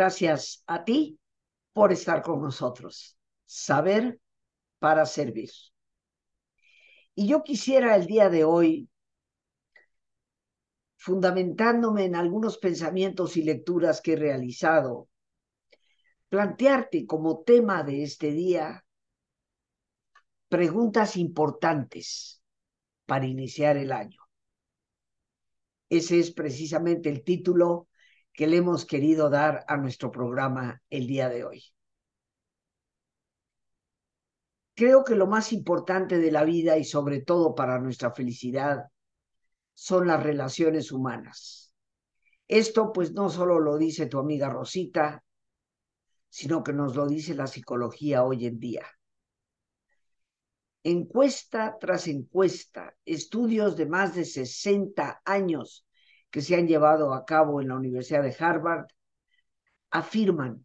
Gracias a ti por estar con nosotros. Saber para servir. Y yo quisiera el día de hoy, fundamentándome en algunos pensamientos y lecturas que he realizado, plantearte como tema de este día preguntas importantes para iniciar el año. Ese es precisamente el título que le hemos querido dar a nuestro programa el día de hoy. Creo que lo más importante de la vida y sobre todo para nuestra felicidad son las relaciones humanas. Esto pues no solo lo dice tu amiga Rosita, sino que nos lo dice la psicología hoy en día. Encuesta tras encuesta, estudios de más de 60 años que se han llevado a cabo en la Universidad de Harvard afirman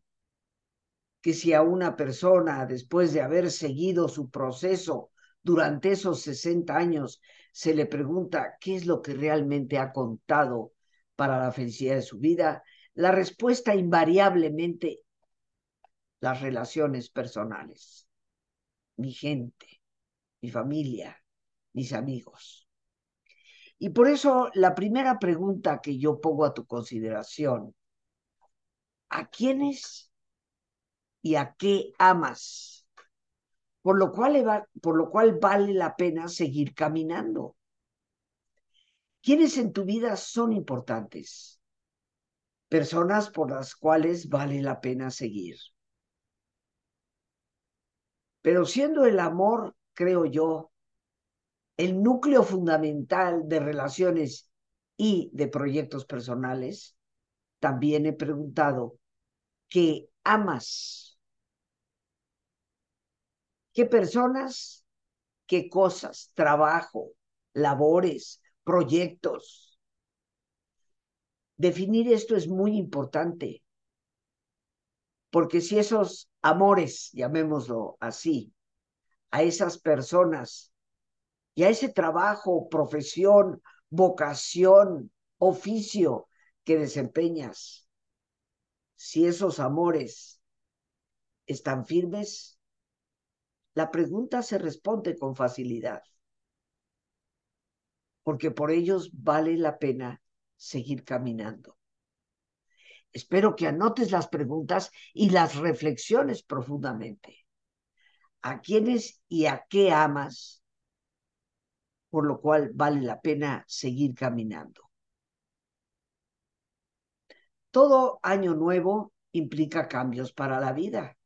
que si a una persona, después de haber seguido su proceso durante esos 60 años, se le pregunta qué es lo que realmente ha contado para la felicidad de su vida, la respuesta invariablemente las relaciones personales, mi gente, mi familia, mis amigos. Y por eso la primera pregunta que yo pongo a tu consideración, ¿a quiénes y a qué amas? Por lo cual, por lo cual vale la pena seguir caminando. ¿Quiénes en tu vida son importantes? Personas por las cuales vale la pena seguir. Pero siendo el amor, creo yo, el núcleo fundamental de relaciones y de proyectos personales, también he preguntado, ¿qué amas? ¿Qué personas? ¿Qué cosas? Trabajo, labores, proyectos. Definir esto es muy importante, porque si esos amores, llamémoslo así, a esas personas y a ese trabajo, profesión, vocación, oficio que desempeñas, si esos amores están firmes, la pregunta se responde con facilidad, porque por ellos vale la pena seguir caminando. Espero que anotes las preguntas y las reflexiones profundamente. ¿A quiénes y a qué amas? Por lo cual vale la pena seguir caminando. Todo año nuevo implica cambios para la vida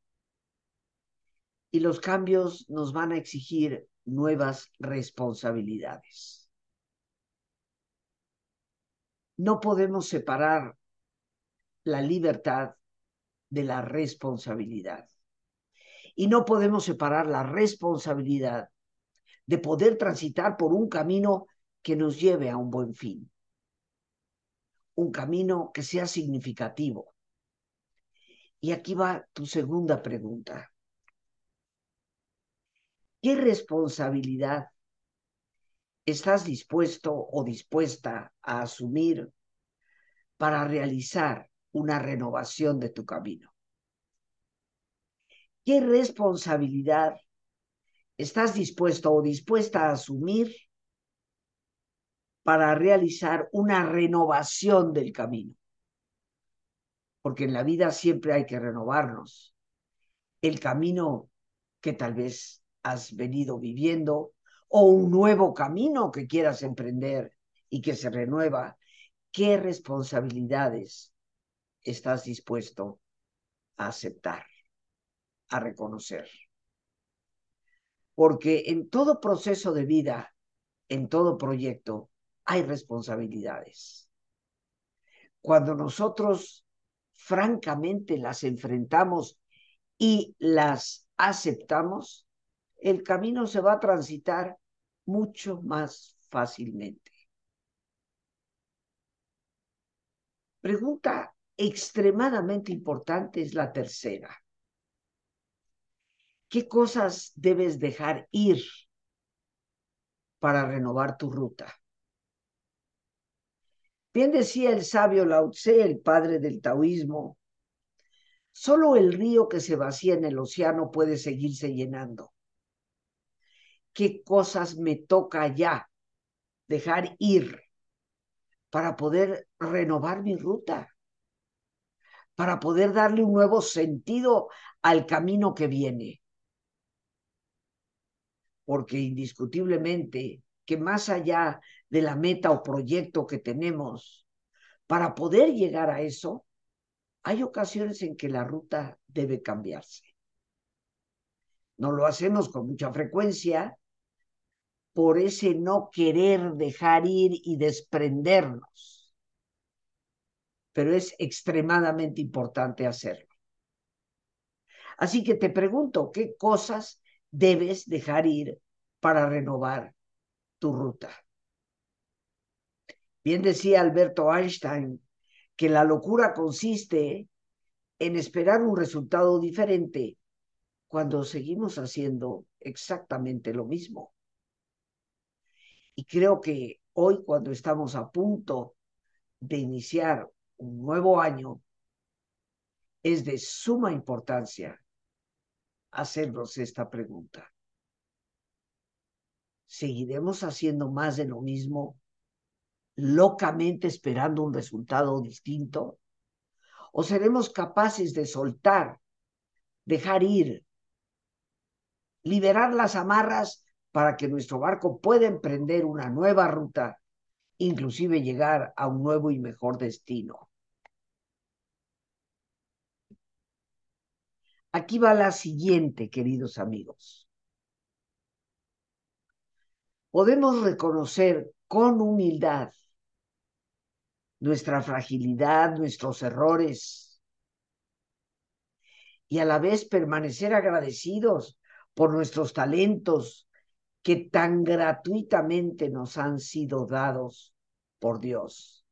y los cambios nos van a exigir nuevas responsabilidades. No podemos separar la libertad de la responsabilidad. Y no podemos separar la responsabilidad de poder transitar por un camino que nos lleve a un buen fin. Un camino que sea significativo. Y aquí va tu segunda pregunta. ¿Qué responsabilidad estás dispuesto o dispuesta a asumir para realizar una renovación de tu camino? ¿Qué responsabilidad estás dispuesto o dispuesta a asumir para realizar una renovación del camino. Porque en la vida siempre hay que renovarnos. El camino que tal vez has venido viviendo o un nuevo camino que quieras emprender y que se renueva, ¿qué responsabilidades estás dispuesto a aceptar, a reconocer? Porque en todo proceso de vida, en todo proyecto, hay responsabilidades. Cuando nosotros francamente las enfrentamos y las aceptamos, el camino se va a transitar mucho más fácilmente. Pregunta extremadamente importante es la tercera. ¿Qué cosas debes dejar ir para renovar tu ruta? Bien decía el sabio Lao Tse, el padre del taoísmo, Solo el río que se vacía en el océano puede seguirse llenando. ¿Qué cosas me toca ya dejar ir para poder renovar mi ruta? Para poder darle un nuevo sentido al camino que viene. Porque indiscutiblemente que más allá de la meta o proyecto que tenemos, para poder llegar a eso, hay ocasiones en que la ruta debe cambiarse. No lo hacemos con mucha frecuencia por ese no querer dejar ir y desprendernos. Pero es extremadamente importante hacerlo. Así que te pregunto, ¿qué cosas debes dejar ir para renovar tu ruta? Bien decía Alberto Einstein que la locura consiste en esperar un resultado diferente cuando seguimos haciendo exactamente lo mismo. Y creo que hoy, cuando estamos a punto de iniciar un nuevo año, es de suma importancia hacernos esta pregunta. ¿Seguiremos haciendo más de lo mismo locamente esperando un resultado distinto? ¿O seremos capaces de soltar, dejar ir, liberar las amarras para que nuestro barco pueda emprender una nueva ruta, inclusive llegar a un nuevo y mejor destino? Aquí va la siguiente, queridos amigos. Podemos reconocer con humildad nuestra fragilidad, nuestros errores, y a la vez permanecer agradecidos por nuestros talentos que tan gratuitamente nos han sido dados por Dios.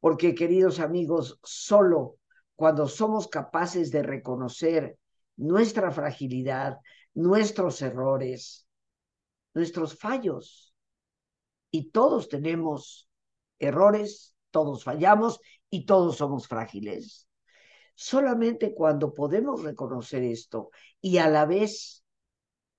Porque, queridos amigos, solo cuando somos capaces de reconocer nuestra fragilidad, nuestros errores, nuestros fallos, y todos tenemos errores, todos fallamos y todos somos frágiles. Solamente cuando podemos reconocer esto y a la vez,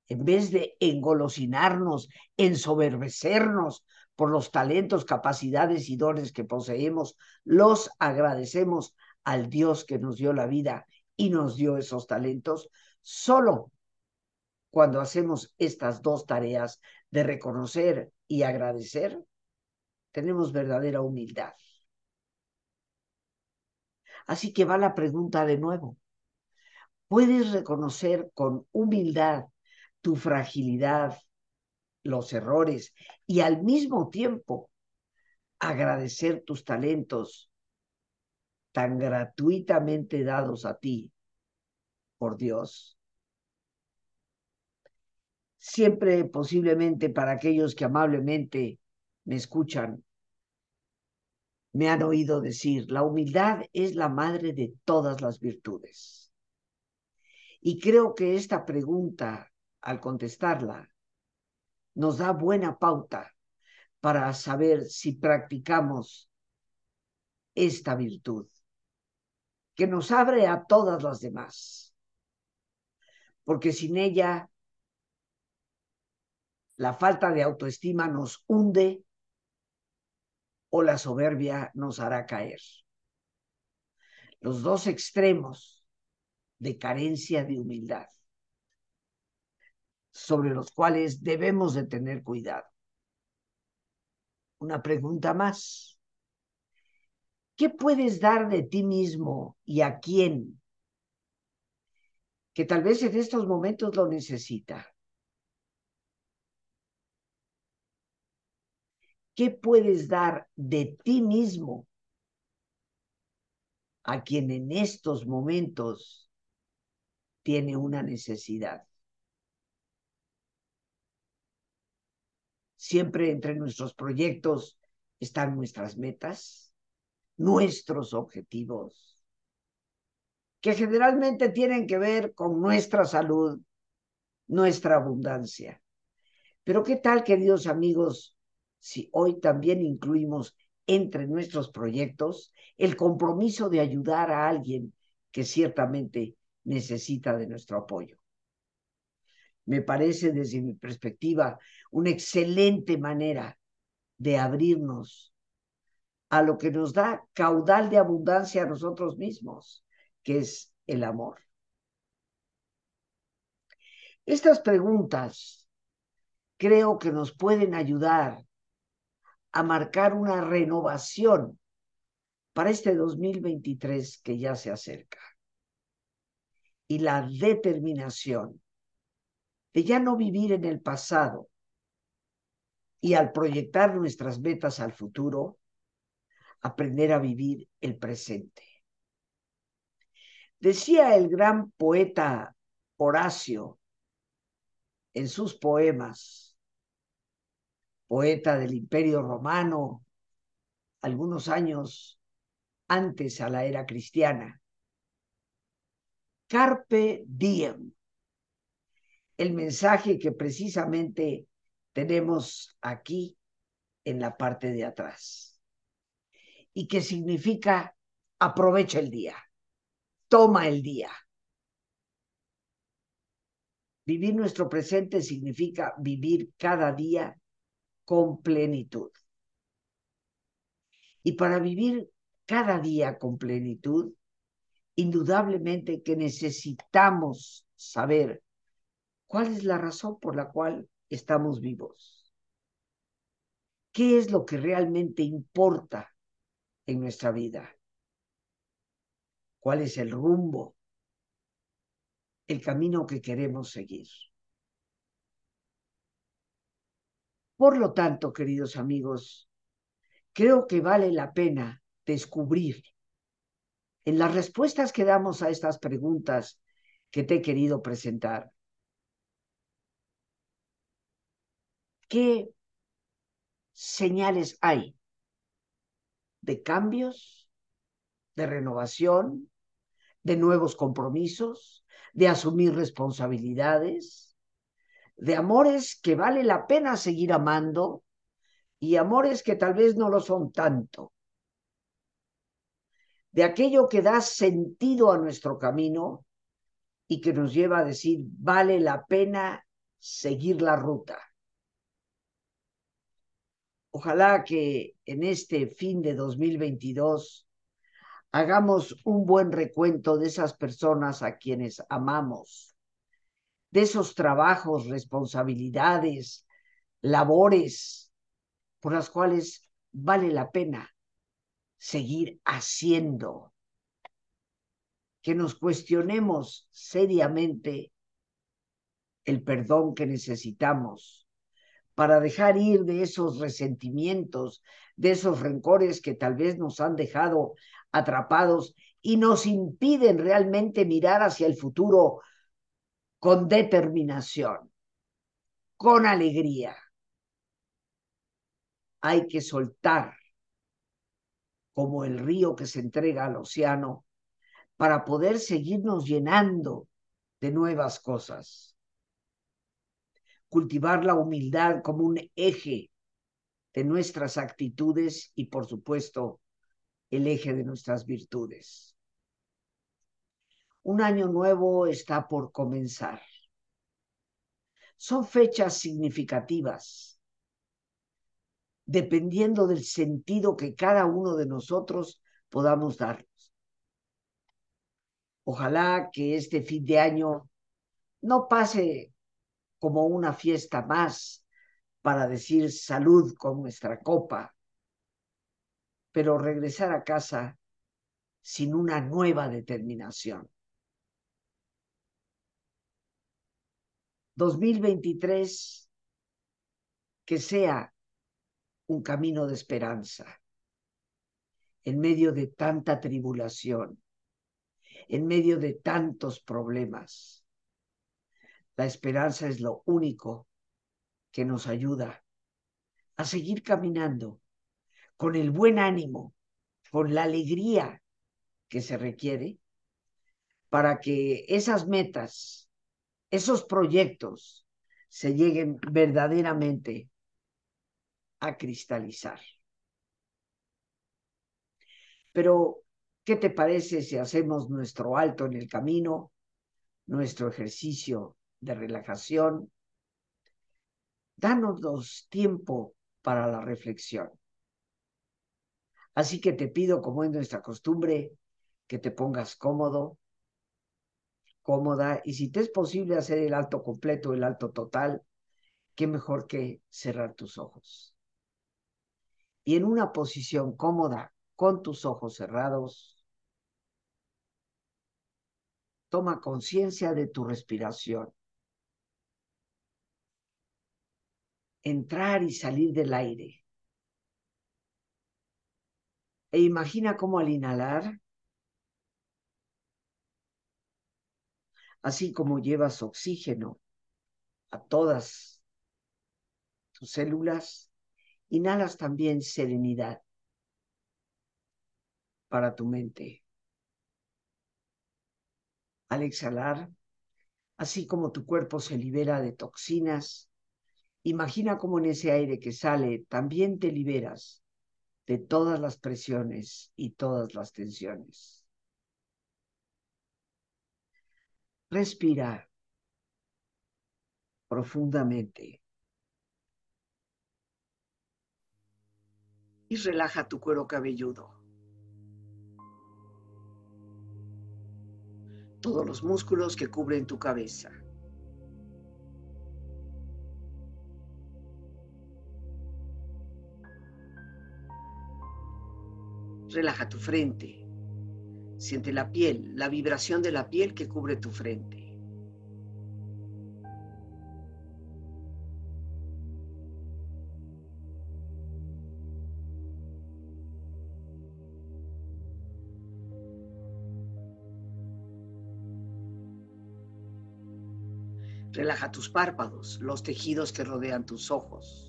en vez de engolosinarnos, ensoberbecernos por los talentos, capacidades y dones que poseemos, los agradecemos al Dios que nos dio la vida y nos dio esos talentos, solo cuando hacemos estas dos tareas de reconocer y agradecer, tenemos verdadera humildad. Así que va la pregunta de nuevo. ¿Puedes reconocer con humildad tu fragilidad, los errores y al mismo tiempo agradecer tus talentos tan gratuitamente dados a ti por Dios? Siempre posiblemente para aquellos que amablemente me escuchan, me han oído decir, la humildad es la madre de todas las virtudes. Y creo que esta pregunta, al contestarla, nos da buena pauta para saber si practicamos esta virtud, que nos abre a todas las demás, porque sin ella la falta de autoestima nos hunde o la soberbia nos hará caer. Los dos extremos de carencia de humildad, sobre los cuales debemos de tener cuidado. Una pregunta más. ¿Qué puedes dar de ti mismo y a quién? Que tal vez en estos momentos lo necesita. ¿Qué puedes dar de ti mismo a quien en estos momentos tiene una necesidad? Siempre entre nuestros proyectos están nuestras metas, nuestros objetivos, que generalmente tienen que ver con nuestra salud, nuestra abundancia. Pero ¿qué tal, queridos amigos, si hoy también incluimos entre nuestros proyectos el compromiso de ayudar a alguien que ciertamente necesita de nuestro apoyo. Me parece desde mi perspectiva una excelente manera de abrirnos a lo que nos da caudal de abundancia a nosotros mismos, que es el amor. Estas preguntas creo que nos pueden ayudar a marcar una renovación para este 2023 que ya se acerca. Y la determinación de ya no vivir en el pasado y al proyectar nuestras metas al futuro, aprender a vivir el presente. Decía el gran poeta Horacio en sus poemas, poeta del Imperio Romano, algunos años antes a la era cristiana, Carpe diem, el mensaje que precisamente tenemos aquí en la parte de atrás y que significa aprovecha el día, toma el día. Vivir nuestro presente significa vivir cada día con plenitud. Y para vivir cada día con plenitud, indudablemente que necesitamos saber cuál es la razón por la cual estamos vivos. ¿Qué es lo que realmente importa en nuestra vida? ¿Cuál es el rumbo? El camino que queremos seguir. Por lo tanto, queridos amigos, creo que vale la pena descubrir en las respuestas que damos a estas preguntas que te he querido presentar, ¿qué señales hay de cambios, de renovación, de nuevos compromisos, de asumir responsabilidades, de amores que vale la pena seguir amando y amores que tal vez no lo son tanto, de aquello que da sentido a nuestro camino y que nos lleva a decir, vale la pena seguir la ruta. Ojalá que en este fin de 2022 hagamos un buen recuento de esas personas a quienes amamos, de esos trabajos, responsabilidades, labores por las cuales vale la pena seguir haciendo, que nos cuestionemos seriamente el perdón que necesitamos para dejar ir de esos resentimientos, de esos rencores que tal vez nos han dejado atrapados y nos impiden realmente mirar hacia el futuro con determinación, con alegría. Hay que soltar como el río que se entrega al océano para poder seguirnos llenando de nuevas cosas cultivar la humildad como un eje de nuestras actitudes y, por supuesto, el eje de nuestras virtudes. Un año nuevo está por comenzar. Son fechas significativas, dependiendo del sentido que cada uno de nosotros podamos darnos. Ojalá que este fin de año no pase como una fiesta más para decir salud con nuestra copa, pero regresar a casa sin una nueva determinación. 2023 que sea un camino de esperanza en medio de tanta tribulación, en medio de tantos problemas la esperanza es lo único que nos ayuda a seguir caminando con el buen ánimo, con la alegría que se requiere para que esas metas, esos proyectos se lleguen verdaderamente a cristalizar. Pero, ¿qué te parece si hacemos nuestro alto en el camino, nuestro ejercicio de relajación? Danos tiempo para la reflexión. Así que te pido, como es nuestra costumbre, que te pongas cómodo, cómoda, y si te es posible hacer el alto completo, el alto total, qué mejor que cerrar tus ojos. Y en una posición cómoda, con tus ojos cerrados, toma conciencia de tu respiración. Entrar y salir del aire. E imagina cómo al inhalar, así como llevas oxígeno a todas tus células, inhalas también serenidad para tu mente. Al exhalar, así como tu cuerpo se libera de toxinas, imagina cómo en ese aire que sale también te liberas de todas las presiones y todas las tensiones. Respira profundamente. Y relaja tu cuero cabelludo. Todos los músculos que cubren tu cabeza. Relaja tu frente. Siente la piel, la vibración de la piel que cubre tu frente. Relaja tus párpados, los tejidos que rodean tus ojos.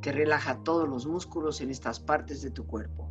que relaja todos los músculos en estas partes de tu cuerpo.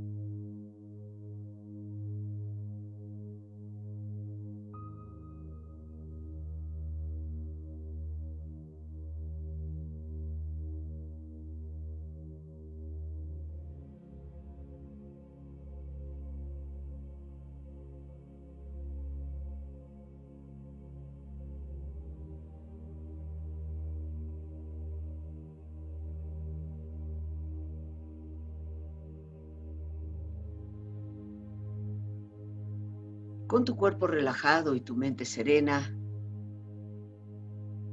Con tu cuerpo relajado y tu mente serena,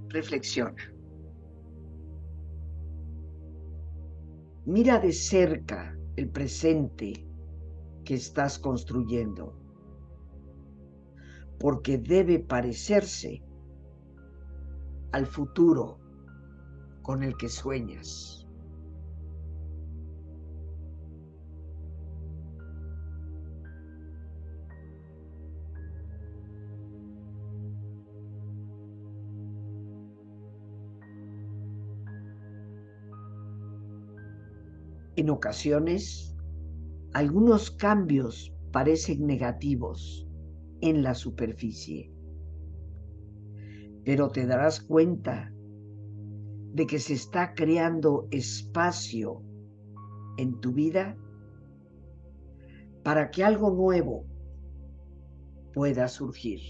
reflexiona. Mira de cerca el presente que estás construyendo, porque debe parecerse al futuro con el que sueñas. En ocasiones, algunos cambios parecen negativos en la superficie, pero te darás cuenta de que se está creando espacio en tu vida para que algo nuevo pueda surgir.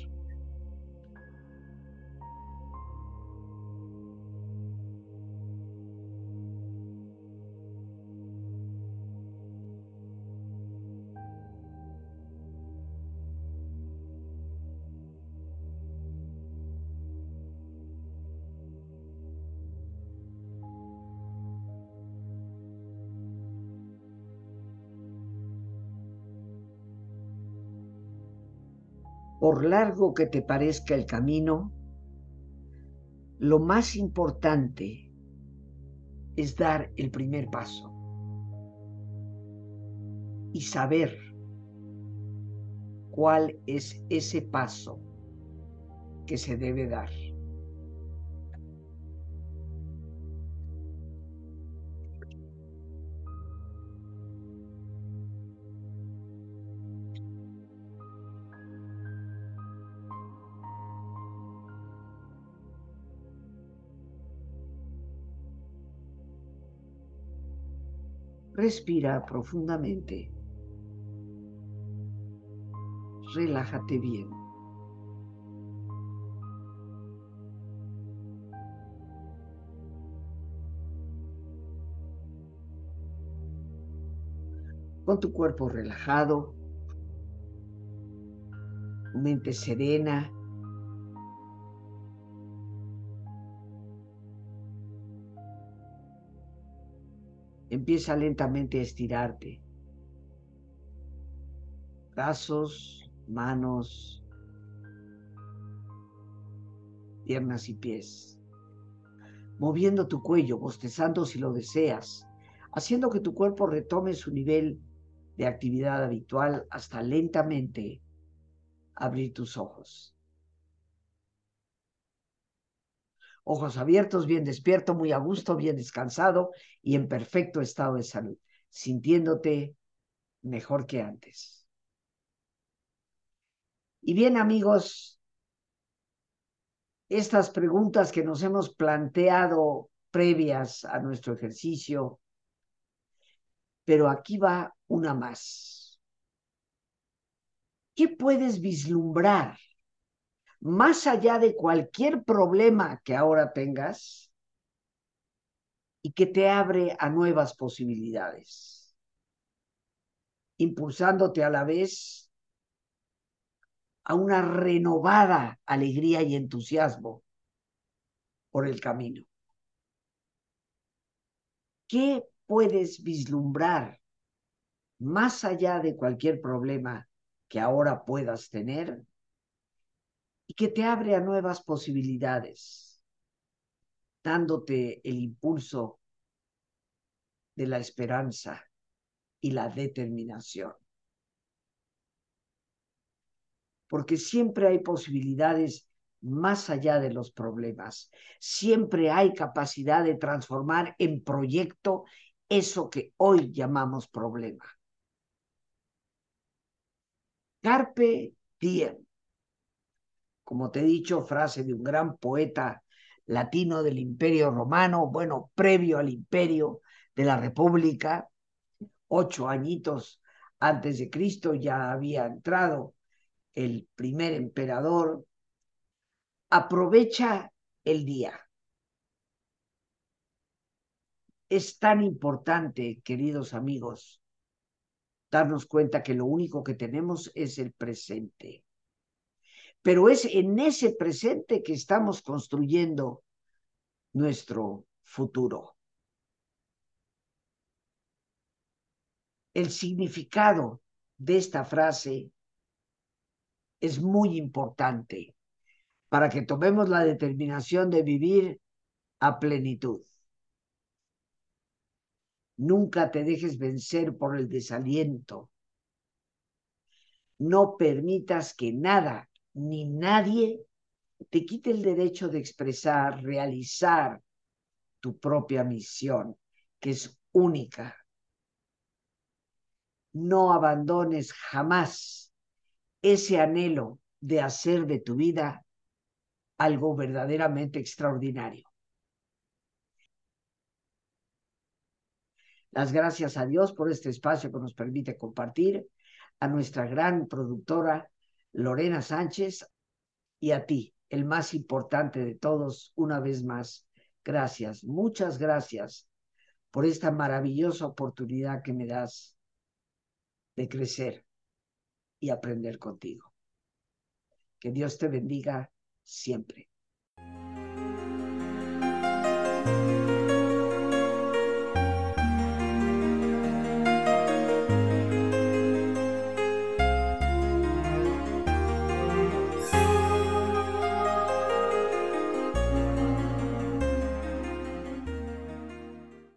Por largo que te parezca el camino, lo más importante es dar el primer paso y saber cuál es ese paso que se debe dar. Respira profundamente. Relájate bien. Con tu cuerpo relajado, mente serena, Empieza lentamente a estirarte. Brazos, manos, piernas y pies. Moviendo tu cuello, bostezando si lo deseas, haciendo que tu cuerpo retome su nivel de actividad habitual hasta lentamente abrir tus ojos. Ojos abiertos, bien despierto, muy a gusto, bien descansado y en perfecto estado de salud, sintiéndote mejor que antes. Y bien amigos, estas preguntas que nos hemos planteado previas a nuestro ejercicio Pero aquí va una más. ¿Qué puedes vislumbrar más allá de cualquier problema que ahora tengas y que te abre a nuevas posibilidades, impulsándote a la vez a una renovada alegría y entusiasmo por el camino. ¿Qué puedes vislumbrar más allá de cualquier problema que ahora puedas tener y que te abre a nuevas posibilidades, dándote el impulso de la esperanza y la determinación. Porque siempre hay posibilidades más allá de los problemas. Siempre hay capacidad de transformar en proyecto eso que hoy llamamos problema. Carpe diem como te he dicho, frase de un gran poeta latino del Imperio Romano, bueno, previo al Imperio de la República, ocho añitos antes de Cristo ya había entrado el primer emperador, aprovecha el día. Es tan importante, queridos amigos, darnos cuenta que lo único que tenemos es el presente pero es en ese presente que estamos construyendo nuestro futuro. El significado de esta frase es muy importante para que tomemos la determinación de vivir a plenitud. Nunca te dejes vencer por el desaliento. No permitas que nada ni nadie te quite el derecho de expresar, realizar tu propia misión, que es única. No abandones jamás ese anhelo de hacer de tu vida algo verdaderamente extraordinario. Las gracias a Dios por este espacio que nos permite compartir, a nuestra gran productora Lorena Sánchez, y a ti, el más importante de todos, una vez más. Gracias, muchas gracias por esta maravillosa oportunidad que me das de crecer y aprender contigo. Que Dios te bendiga siempre.